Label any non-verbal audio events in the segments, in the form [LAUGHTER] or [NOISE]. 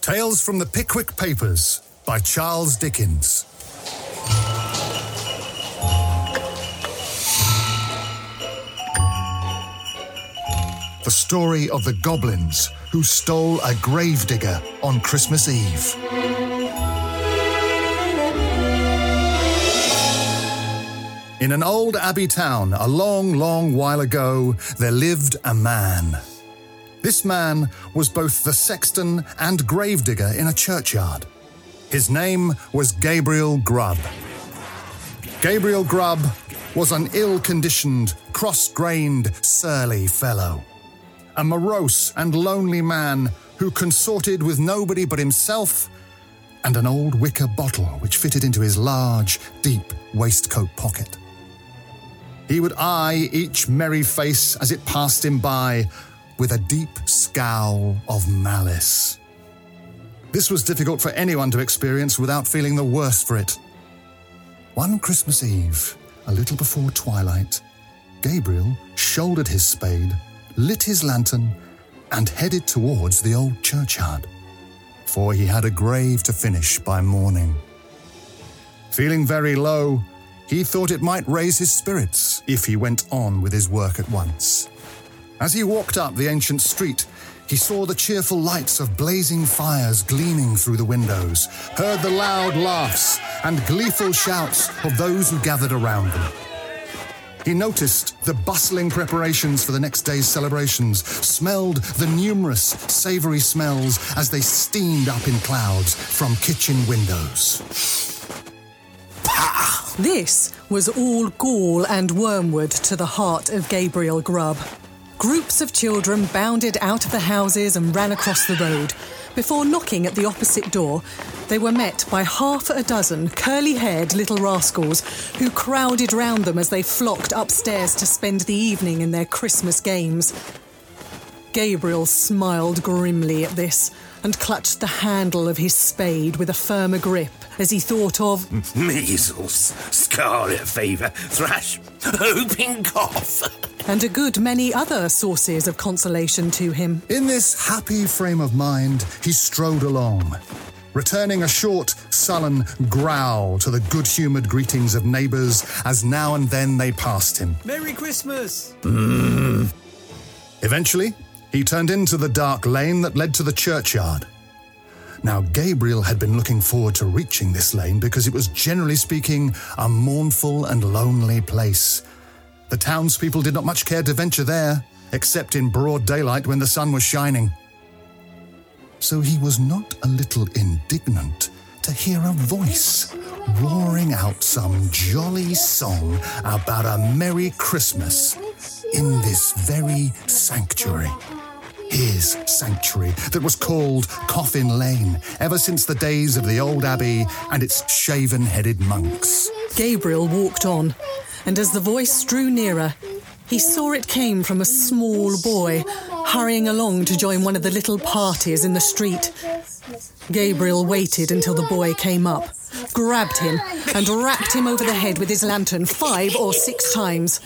Tales from the Pickwick Papers by Charles Dickens. The story of the goblins who stole a gravedigger on Christmas Eve. In an old abbey town, a long, long while ago, there lived a man. This man was both the sexton and gravedigger in a churchyard. His name was Gabriel Grub. Gabriel Grub was an ill conditioned, cross grained, surly fellow. A morose and lonely man who consorted with nobody but himself and an old wicker bottle which fitted into his large, deep waistcoat pocket. He would eye each merry face as it passed him by with a deep scowl of malice. This was difficult for anyone to experience without feeling the worse for it. One Christmas Eve, a little before twilight, Gabriel shouldered his spade, lit his lantern, and headed towards the old churchyard, for he had a grave to finish by morning. Feeling very low, he thought it might raise his spirits if he went on with his work at once. As he walked up the ancient street, he saw the cheerful lights of blazing fires gleaming through the windows, heard the loud laughs and gleeful shouts of those who gathered around them. He noticed the bustling preparations for the next day's celebrations, smelled the numerous savoury smells as they steamed up in clouds from kitchen windows. This was all gall and wormwood to the heart of Gabriel Grub. Groups of children bounded out of the houses and ran across the road. Before knocking at the opposite door, they were met by half a dozen curly haired little rascals who crowded round them as they flocked upstairs to spend the evening in their Christmas games. Gabriel smiled grimly at this and clutched the handle of his spade with a firmer grip as he thought of [LAUGHS] Measles, scarlet fever, thrush, whooping cough. and a good many other sources of consolation to him. In this happy frame of mind, he strode along, returning a short, sullen growl to the good humoured greetings of neighbours as now and then they passed him. Merry Christmas! Hmm. Eventually, he turned into the dark lane that led to the churchyard. Now, Gabriel had been looking forward to reaching this lane because it was, generally speaking, a mournful and lonely place. The townspeople did not much care to venture there, except in broad daylight when the sun was shining. So he was not a little indignant to hear a voice roaring out some jolly song about a Merry Christmas in this very sanctuary. His sanctuary that was called Coffin Lane ever since the days of the old abbey and its shaven headed monks. Gabriel walked on, and as the voice drew nearer, he saw it came from a small boy hurrying along to join one of the little parties in the street. Gabriel waited until the boy came up, grabbed him, and rapped him over the head with his lantern five or six times,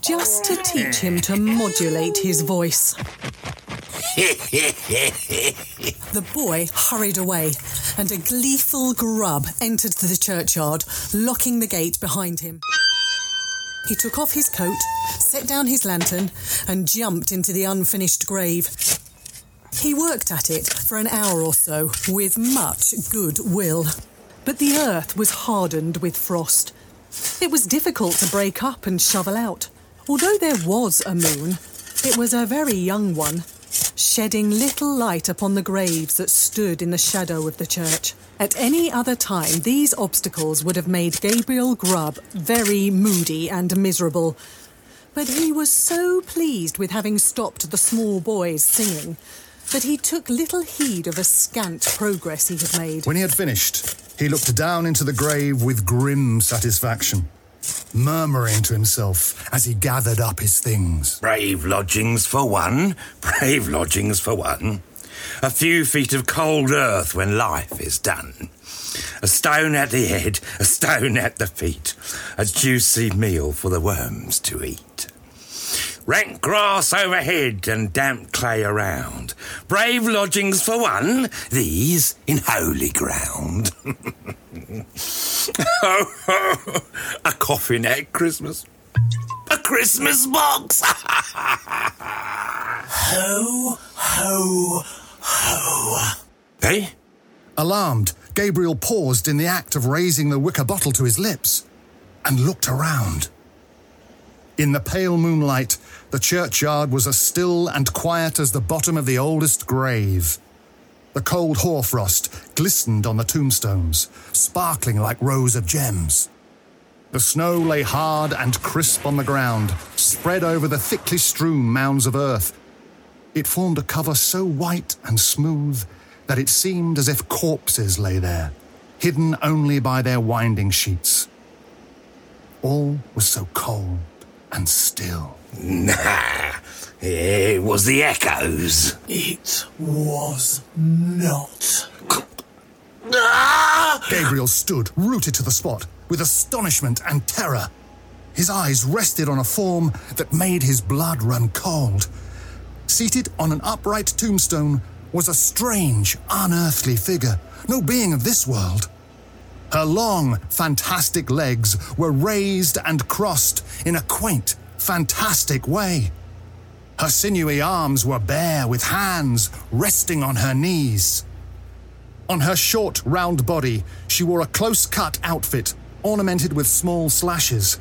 just to teach him to modulate his voice. [LAUGHS] The boy hurried away, and a gleeful grub entered the churchyard, locking the gate behind him. He took off his coat, set down his lantern, and jumped into the unfinished grave. He worked at it for an hour or so with much good will. But the earth was hardened with frost. It was difficult to break up and shovel out. Although there was a moon, it was a very young one, shedding little light upon the graves that stood in the shadow of the church. At any other time, these obstacles would have made Gabriel Grub very moody and miserable. But he was so pleased with having stopped the small boys singing that he took little heed of a scant progress he had made. When he had finished, he looked down into the grave with grim satisfaction, murmuring to himself as he gathered up his things. Brave lodgings for one, brave lodgings for one. A few feet of cold earth when life is done. A stone at the head, a stone at the feet. A juicy meal for the worms to eat. rank grass overhead and damp clay around. Brave lodgings for one, these in holy ground. [LAUGHS] [LAUGHS] a coffin at Christmas. A Christmas box. [LAUGHS] ho, ho, ho. Eh? Alarmed, Gabriel paused in the act of raising the wicker bottle to his lips and looked around. In the pale moonlight, the churchyard was as still and quiet as the bottom of the oldest grave. The cold hoarfrost glistened on the tombstones, sparkling like rows of gems. The snow lay hard and crisp on the ground, spread over the thickly strewn mounds of earth. It formed a cover so white and smooth that it seemed as if corpses lay there, hidden only by their winding sheets. All was so cold and still. Nah, it was the echoes. It was not. Gabriel stood rooted to the spot with astonishment and terror. His eyes rested on a form that made his blood run cold. Seated on an upright tombstone was a strange, unearthly figure, no being of this world. Her long, fantastic legs were raised and crossed in a quaint, fantastic way. Her sinewy arms were bare with hands resting on her knees. On her short, round body, she wore a close cut outfit ornamented with small slashes.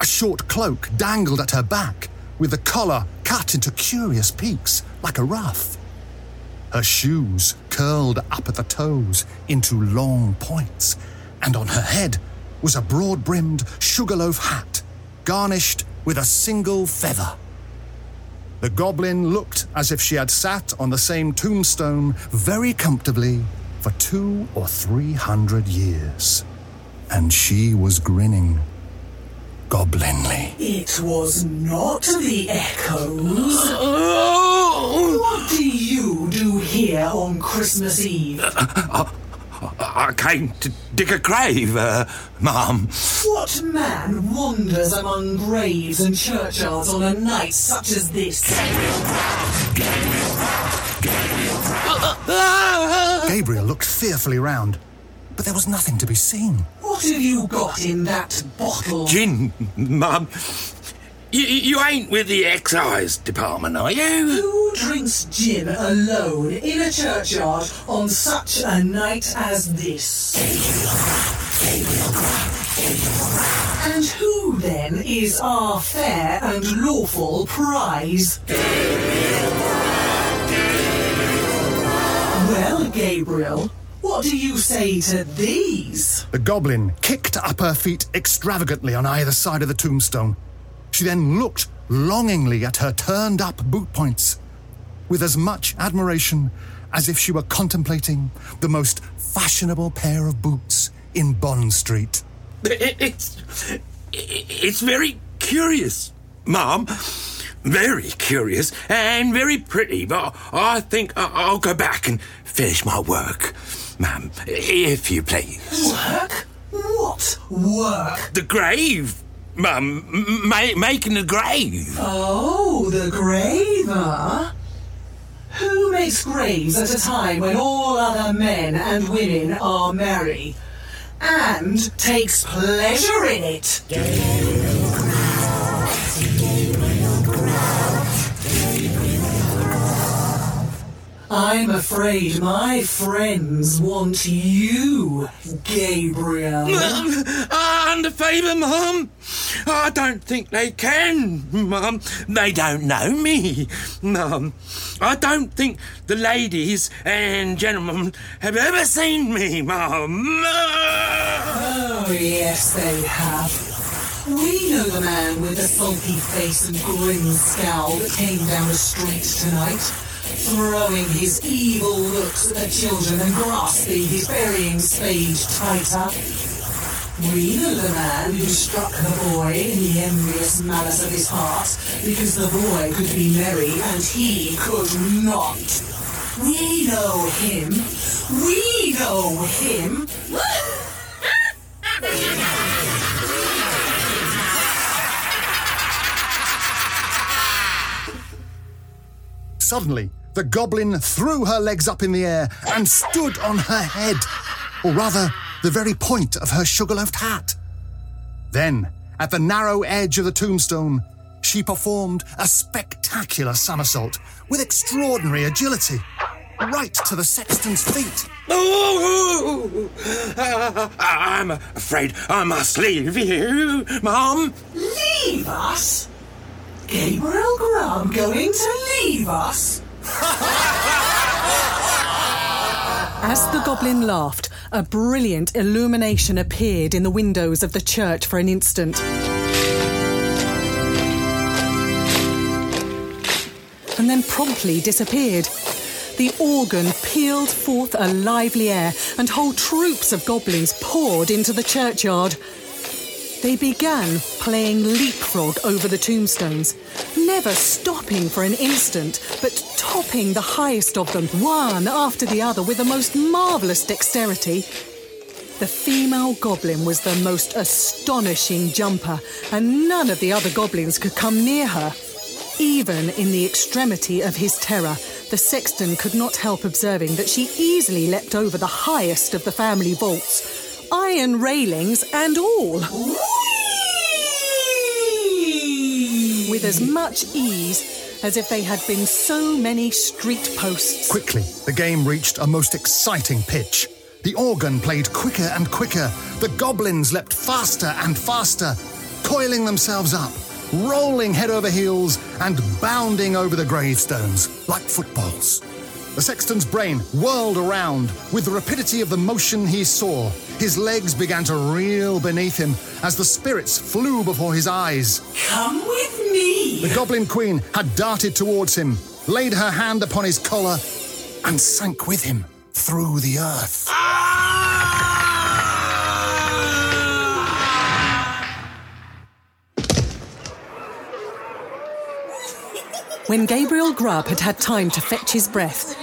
A short cloak dangled at her back, with the collar cut into curious peaks like a ruff. Her shoes curled up at the toes into long points, and on her head was a broad brimmed sugarloaf hat, garnished with a single feather. The goblin looked as if she had sat on the same tombstone very comfortably for two or three hundred years. And she was grinning goblinly. It was not the echoes. Oh! [LAUGHS] What do you do here on Christmas Eve? Uh, uh, I came to dig a grave, uh, Mum. What man wanders among graves and churchyards on a night such as this? Gabriel looked fearfully round, but there was nothing to be seen. What have you got in that bottle? Gin, Mum. You, you ain't with the excise department, are you? Who drinks gin alone in a churchyard on such a night as this? And who then is our fair and lawful prize? Well, Gabriel, what do you say to these? The goblin kicked up her feet extravagantly on either side of the tombstone. She then looked longingly at her turned up boot points, with as much admiration as if she were contemplating the most fashionable pair of boots in Bond Street. It's, it's very curious, Mum. Very curious and very pretty, but I think I- I'll go back and finish my work, ma'am, if you please. Work? What work? The grave, Mum, ma- making the grave. Oh, the graver. Who makes graves at a time when all other men and women are merry and takes pleasure in it? I'm afraid my friends want you, Gabriel. Ah, and Under favour, Mum. I don't think they can, Mum. They don't know me, Mum. I don't think the ladies and gentlemen have ever seen me, Mum. Oh, yes, they have. We know the man with the sulky face and grim scowl that came down the street tonight, throwing his evil looks at the children and grasping his burying spade tighter. We know the man who struck the boy in the envious malice of his heart because the boy could be merry and he could not. We know him. We know him. Suddenly, the goblin threw her legs up in the air and stood on her head, or rather, the very point of her sugar-loafed hat. Then, at the narrow edge of the tombstone, she performed a spectacular somersault with extraordinary agility, right to the sexton's feet. Oh, [LAUGHS] uh, I'm afraid I must leave you, Mum. Leave us? Gabriel Grub going to leave us? As the goblin laughed, a brilliant illumination appeared in the windows of the church for an instant. And then promptly disappeared. The organ pealed forth a lively air, and whole troops of goblins poured into the churchyard. They began playing leapfrog over the tombstones, never stopping for an instant, but topping the highest of them, one after the other, with the most marvellous dexterity. The female goblin was the most astonishing jumper, and none of the other goblins could come near her. Even in the extremity of his terror, the sexton could not help observing that she easily leapt over the highest of the family vaults, iron railings and all. With as much ease as if they had been so many street posts. Quickly, the game reached a most exciting pitch. The organ played quicker and quicker. The goblins leapt faster and faster, coiling themselves up, rolling head over heels, and bounding over the gravestones like footballs. The sexton's brain whirled around with the rapidity of the motion he saw. His legs began to reel beneath him as the spirits flew before his eyes. Come with me. The Goblin Queen had darted towards him, laid her hand upon his collar, and sank with him through the earth. When Gabriel Grub had had time to fetch his breath,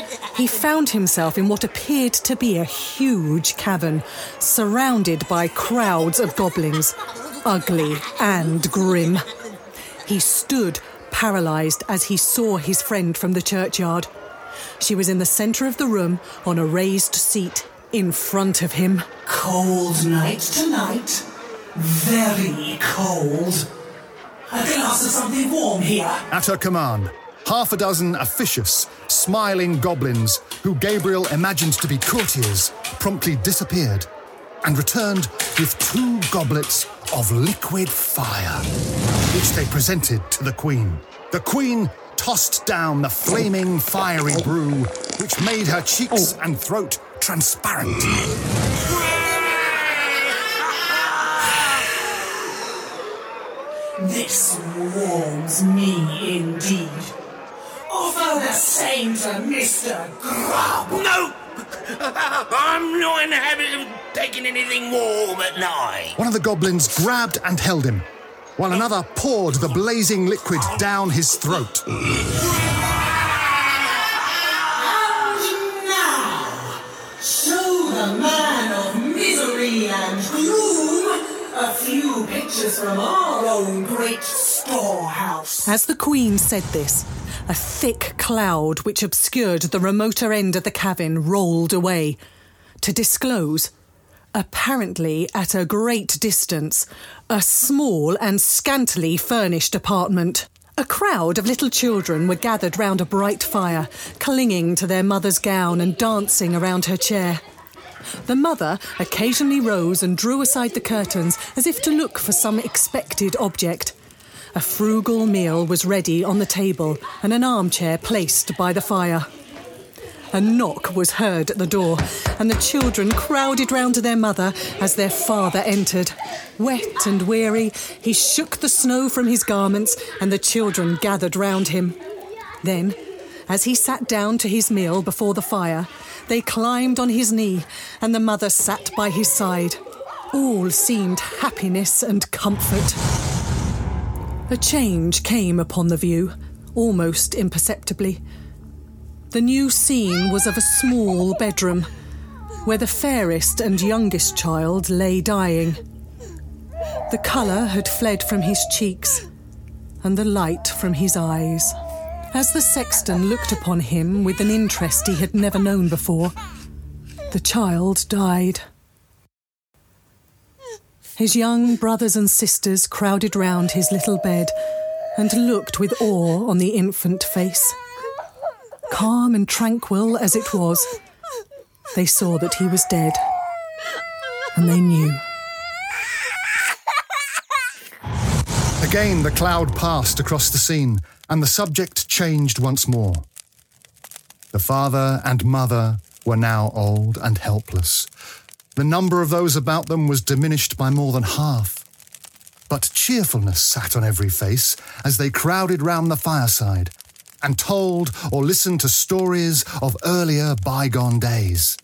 he found himself in what appeared to be a huge cavern, surrounded by crowds of goblins, ugly and grim. He stood paralysed as he saw his friend from the churchyard. She was in the centre of the room on a raised seat in front of him. Cold night tonight. Very cold. A glass of something warm here. At her command, half a dozen officious, smiling goblins, who Gabriel imagined to be courtiers, promptly disappeared and returned with two goblets of liquid fire, which they presented to the Queen. The Queen tossed down the flaming, fiery brew, which made her cheeks and throat transparent. This warms me indeed. Offer the same to Mr. Grub. No! [LAUGHS] I'm not in the habit of taking anything warm at night. One of the goblins grabbed and held him, while another poured the blazing liquid down his throat. And now, show the man of misery and gloom a few pictures from our own great storehouse. As the Queen said this, a thick cloud which obscured the remoter end of the cavern rolled away, to disclose, apparently at a great distance, a small and scantily furnished apartment. A crowd of little children were gathered round a bright fire, clinging to their mother's gown and dancing around her chair. The mother occasionally rose and drew aside the curtains as if to look for some expected object. A frugal meal was ready on the table and an armchair placed by the fire. A knock was heard at the door, and the children crowded round to their mother as their father entered. Wet and weary, he shook the snow from his garments, and the children gathered round him. Then, as he sat down to his meal before the fire, they climbed on his knee, and the mother sat by his side. All seemed happiness and comfort. A change came upon the view, almost imperceptibly. The new scene was of a small bedroom, where the fairest and youngest child lay dying. The colour had fled from his cheeks, and the light from his eyes. As the sexton looked upon him with an interest he had never known before, the child died. His young brothers and sisters crowded round his little bed and looked with awe on the infant face. Calm and tranquil as it was, they saw that he was dead, and they knew. Again, the cloud passed across the scene, and the subject changed once more. The father and mother were now old and helpless. The number of those about them was diminished by more than half. But cheerfulness sat on every face as they crowded round the fireside and told or listened to stories of earlier bygone days.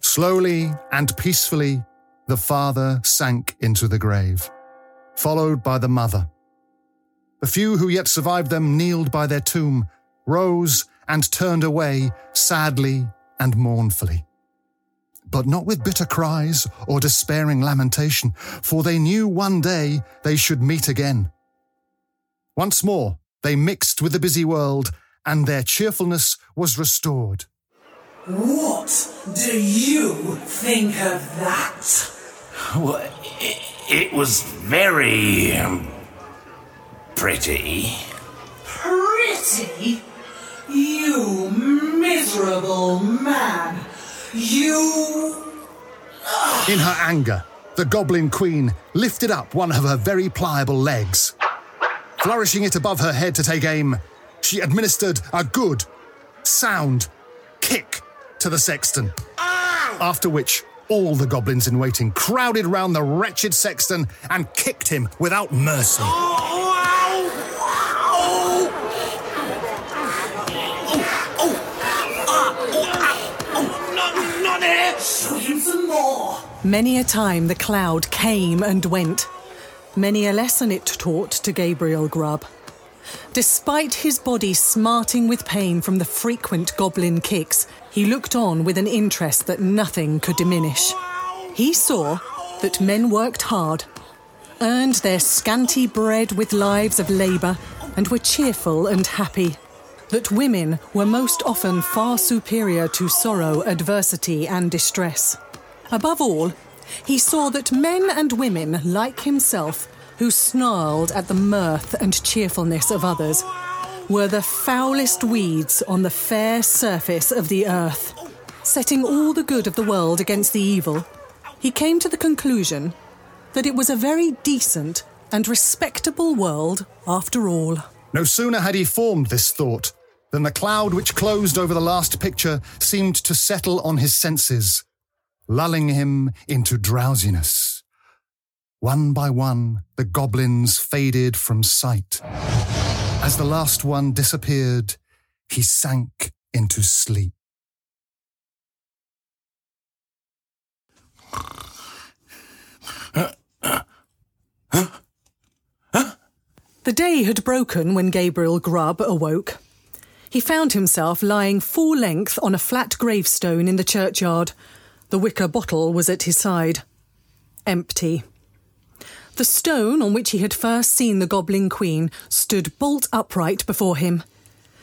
Slowly and peacefully, the father sank into the grave followed by the mother. The few who yet survived them kneeled by their tomb, rose, and turned away sadly and mournfully. But not with bitter cries or despairing lamentation, for they knew one day they should meet again. Once more, they mixed with the busy world, and their cheerfulness was restored. What do you think of that? Well, it, it was very. Um, pretty. Pretty? You miserable man! You. In her anger, the Goblin Queen lifted up one of her very pliable legs. Flourishing it above her head to take aim, she administered a good, sound kick to the sexton. After which, all the goblins in waiting crowded round the wretched sexton and kicked him without mercy. Oh! Show him some more! Many a time the cloud came and went. Many a lesson it taught to Gabriel Grub. Despite his body smarting with pain from the frequent goblin kicks, he looked on with an interest that nothing could diminish. He saw that men worked hard, earned their scanty bread with lives of labour, and were cheerful and happy. That women were most often far superior to sorrow, adversity, and distress. Above all, he saw that men and women like himself who snarled at the mirth and cheerfulness of others, were the foulest weeds on the fair surface of the earth. Setting all the good of the world against the evil, he came to the conclusion that it was a very decent and respectable world after all. No sooner had he formed this thought than the cloud which closed over the last picture seemed to settle on his senses, lulling him into drowsiness. One by one, the goblins faded from sight. As the last one disappeared, he sank into sleep. The day had broken when Gabriel Grub awoke. He found himself lying full length on a flat gravestone in the churchyard. The wicker bottle was at his side. Empty. The stone on which he had first seen the Goblin Queen stood bolt upright before him.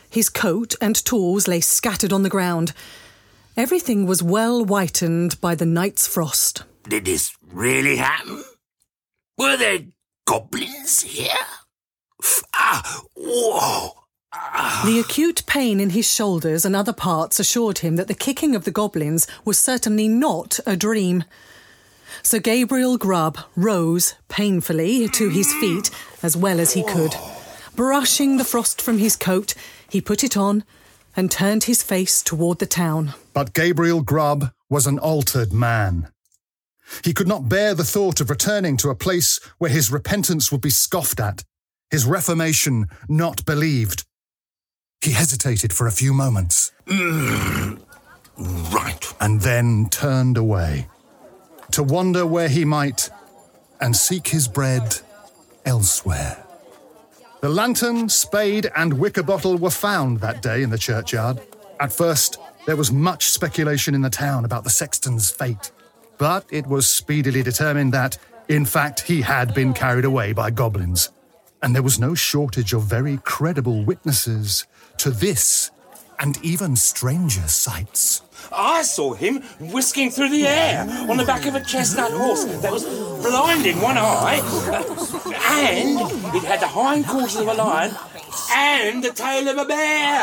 His coat and tools lay scattered on the ground. Everything was well whitened by the night's frost. Did this really happen? Were there goblins here? Ah, whoa! The acute pain in his shoulders and other parts assured him that the kicking of the goblins was certainly not a dream. Sir Gabriel Grub rose painfully to his feet as well as he could. Brushing the frost from his coat, he put it on and turned his face toward the town. But Gabriel Grub was an altered man. He could not bear the thought of returning to a place where his repentance would be scoffed at, his reformation not believed. He hesitated for a few moments. Mm, right. And then turned away to wander where he might and seek his bread elsewhere. The lantern, spade, and wicker bottle were found that day in the churchyard. At first, there was much speculation in the town about the sexton's fate, but it was speedily determined that, in fact, he had been carried away by goblins. and there was no shortage of very credible witnesses to this and even stranger sights. I saw him whisking through the air on the back of a chestnut horse that was blind in one eye, and it had the hind quarters of a lion and the tail of a bear.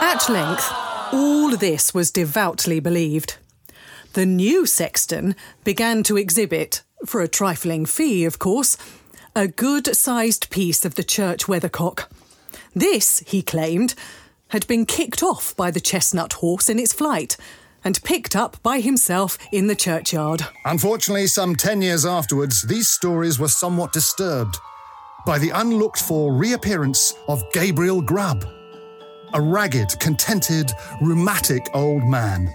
At length, all this was devoutly believed. The new sexton began to exhibit, for a trifling fee, of course, a good sized piece of the church weathercock. This, he claimed, had been kicked off by the chestnut horse in its flight and picked up by himself in the churchyard. Unfortunately, some 10 years afterwards, these stories were somewhat disturbed by the unlooked for reappearance of Gabriel Grub, a ragged, contented, rheumatic old man.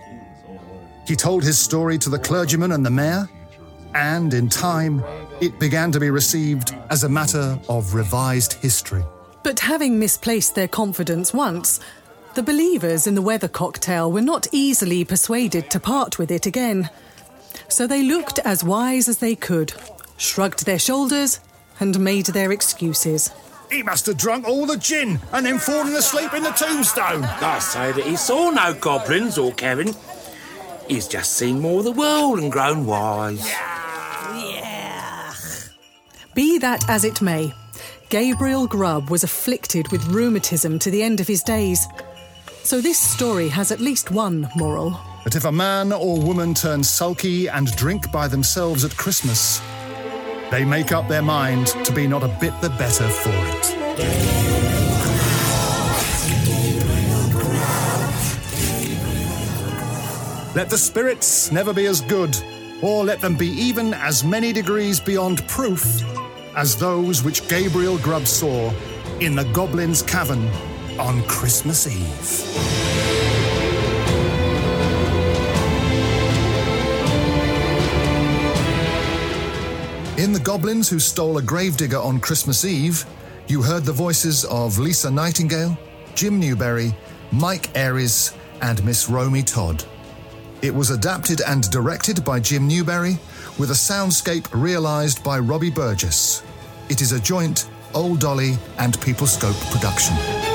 He told his story to the clergyman and the mayor, and in time, it began to be received as a matter of revised history. But having misplaced their confidence once, the believers in the weather cocktail were not easily persuaded to part with it again. So they looked as wise as they could, shrugged their shoulders, and made their excuses. He must have drunk all the gin and then fallen asleep in the tombstone. I say that he saw no goblins or Kevin. He's just seen more of the world and grown wise. Yeah. Be that as it may, Gabriel Grub was afflicted with rheumatism to the end of his days. So this story has at least one moral. That if a man or woman turn sulky and drink by themselves at Christmas, they make up their mind to be not a bit the better for it. Let the spirits never be as good, or let them be even as many degrees beyond proof as those which Gabriel Grub saw in the Goblin's Cavern on Christmas Eve. In The Goblins Who Stole a Gravedigger on Christmas Eve, you heard the voices of Lisa Nightingale, Jim Newberry, Mike Aries, and Miss Romy Todd. It was adapted and directed by Jim Newberry, with a soundscape realised by Robbie Burgess. It is a joint Old Dolly and Peoplescope production.